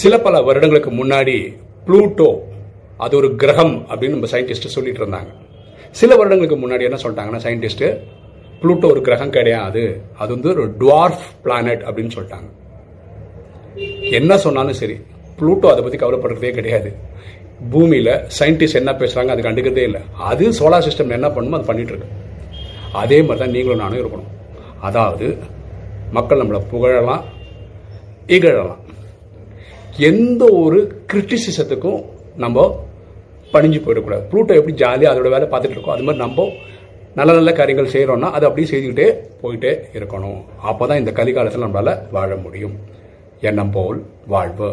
சில பல வருடங்களுக்கு முன்னாடி ப்ளூட்டோ அது ஒரு கிரகம் அப்படின்னு நம்ம சயின்டிஸ்ட் சொல்லிட்டு இருந்தாங்க. சில வருடங்களுக்கு முன்னாடி என்ன சொல்லிட்டாங்கன்னா சயின்டிஸ்ட் ப்ளூட்டோ ஒரு கிரகம் கிடையாது. அது வந்து ஒரு டுவார்ஃப் பிளானட் அப்படின்னு சொல்லிட்டாங்க. என்ன சொன்னாலும் சரி ப்ளூட்டோ அதை பற்றி கவலைப்படுறதே கிடையாது. பூமியில் சயின்டிஸ்ட் என்ன பேசுகிறாங்க அது கண்டுக்கிறதே இல்லை. அது சோலார் சிஸ்டம் என்ன பண்ணுமோ அது பண்ணிட்டு இருக்கு. அதே மாதிரி தான் நீங்களும் நானும் இருக்கணும். அதாவது மக்கள் நம்மளை புகழலாம் இகழலாம். எந்த ஒரு கிரிட்டிசிசத்துக்கும் நம்ம பணிஞ்சு போயிடக்கூடாது. ப்ளூட்டோ எப்படி ஜாலியாக அதோட வேலை பார்த்துட்டு இருக்கோம் அது மாதிரி நம்ம நல்ல நல்ல காரியங்கள் செய்கிறோம்னா அதை அப்படியே செய்துக்கிட்டே போயிட்டே இருக்கணும். அப்போ தான் இந்த கலிகாலத்தில் நம்மளால் வாழ முடியும். எண்ணம் போல் வாழ்வு.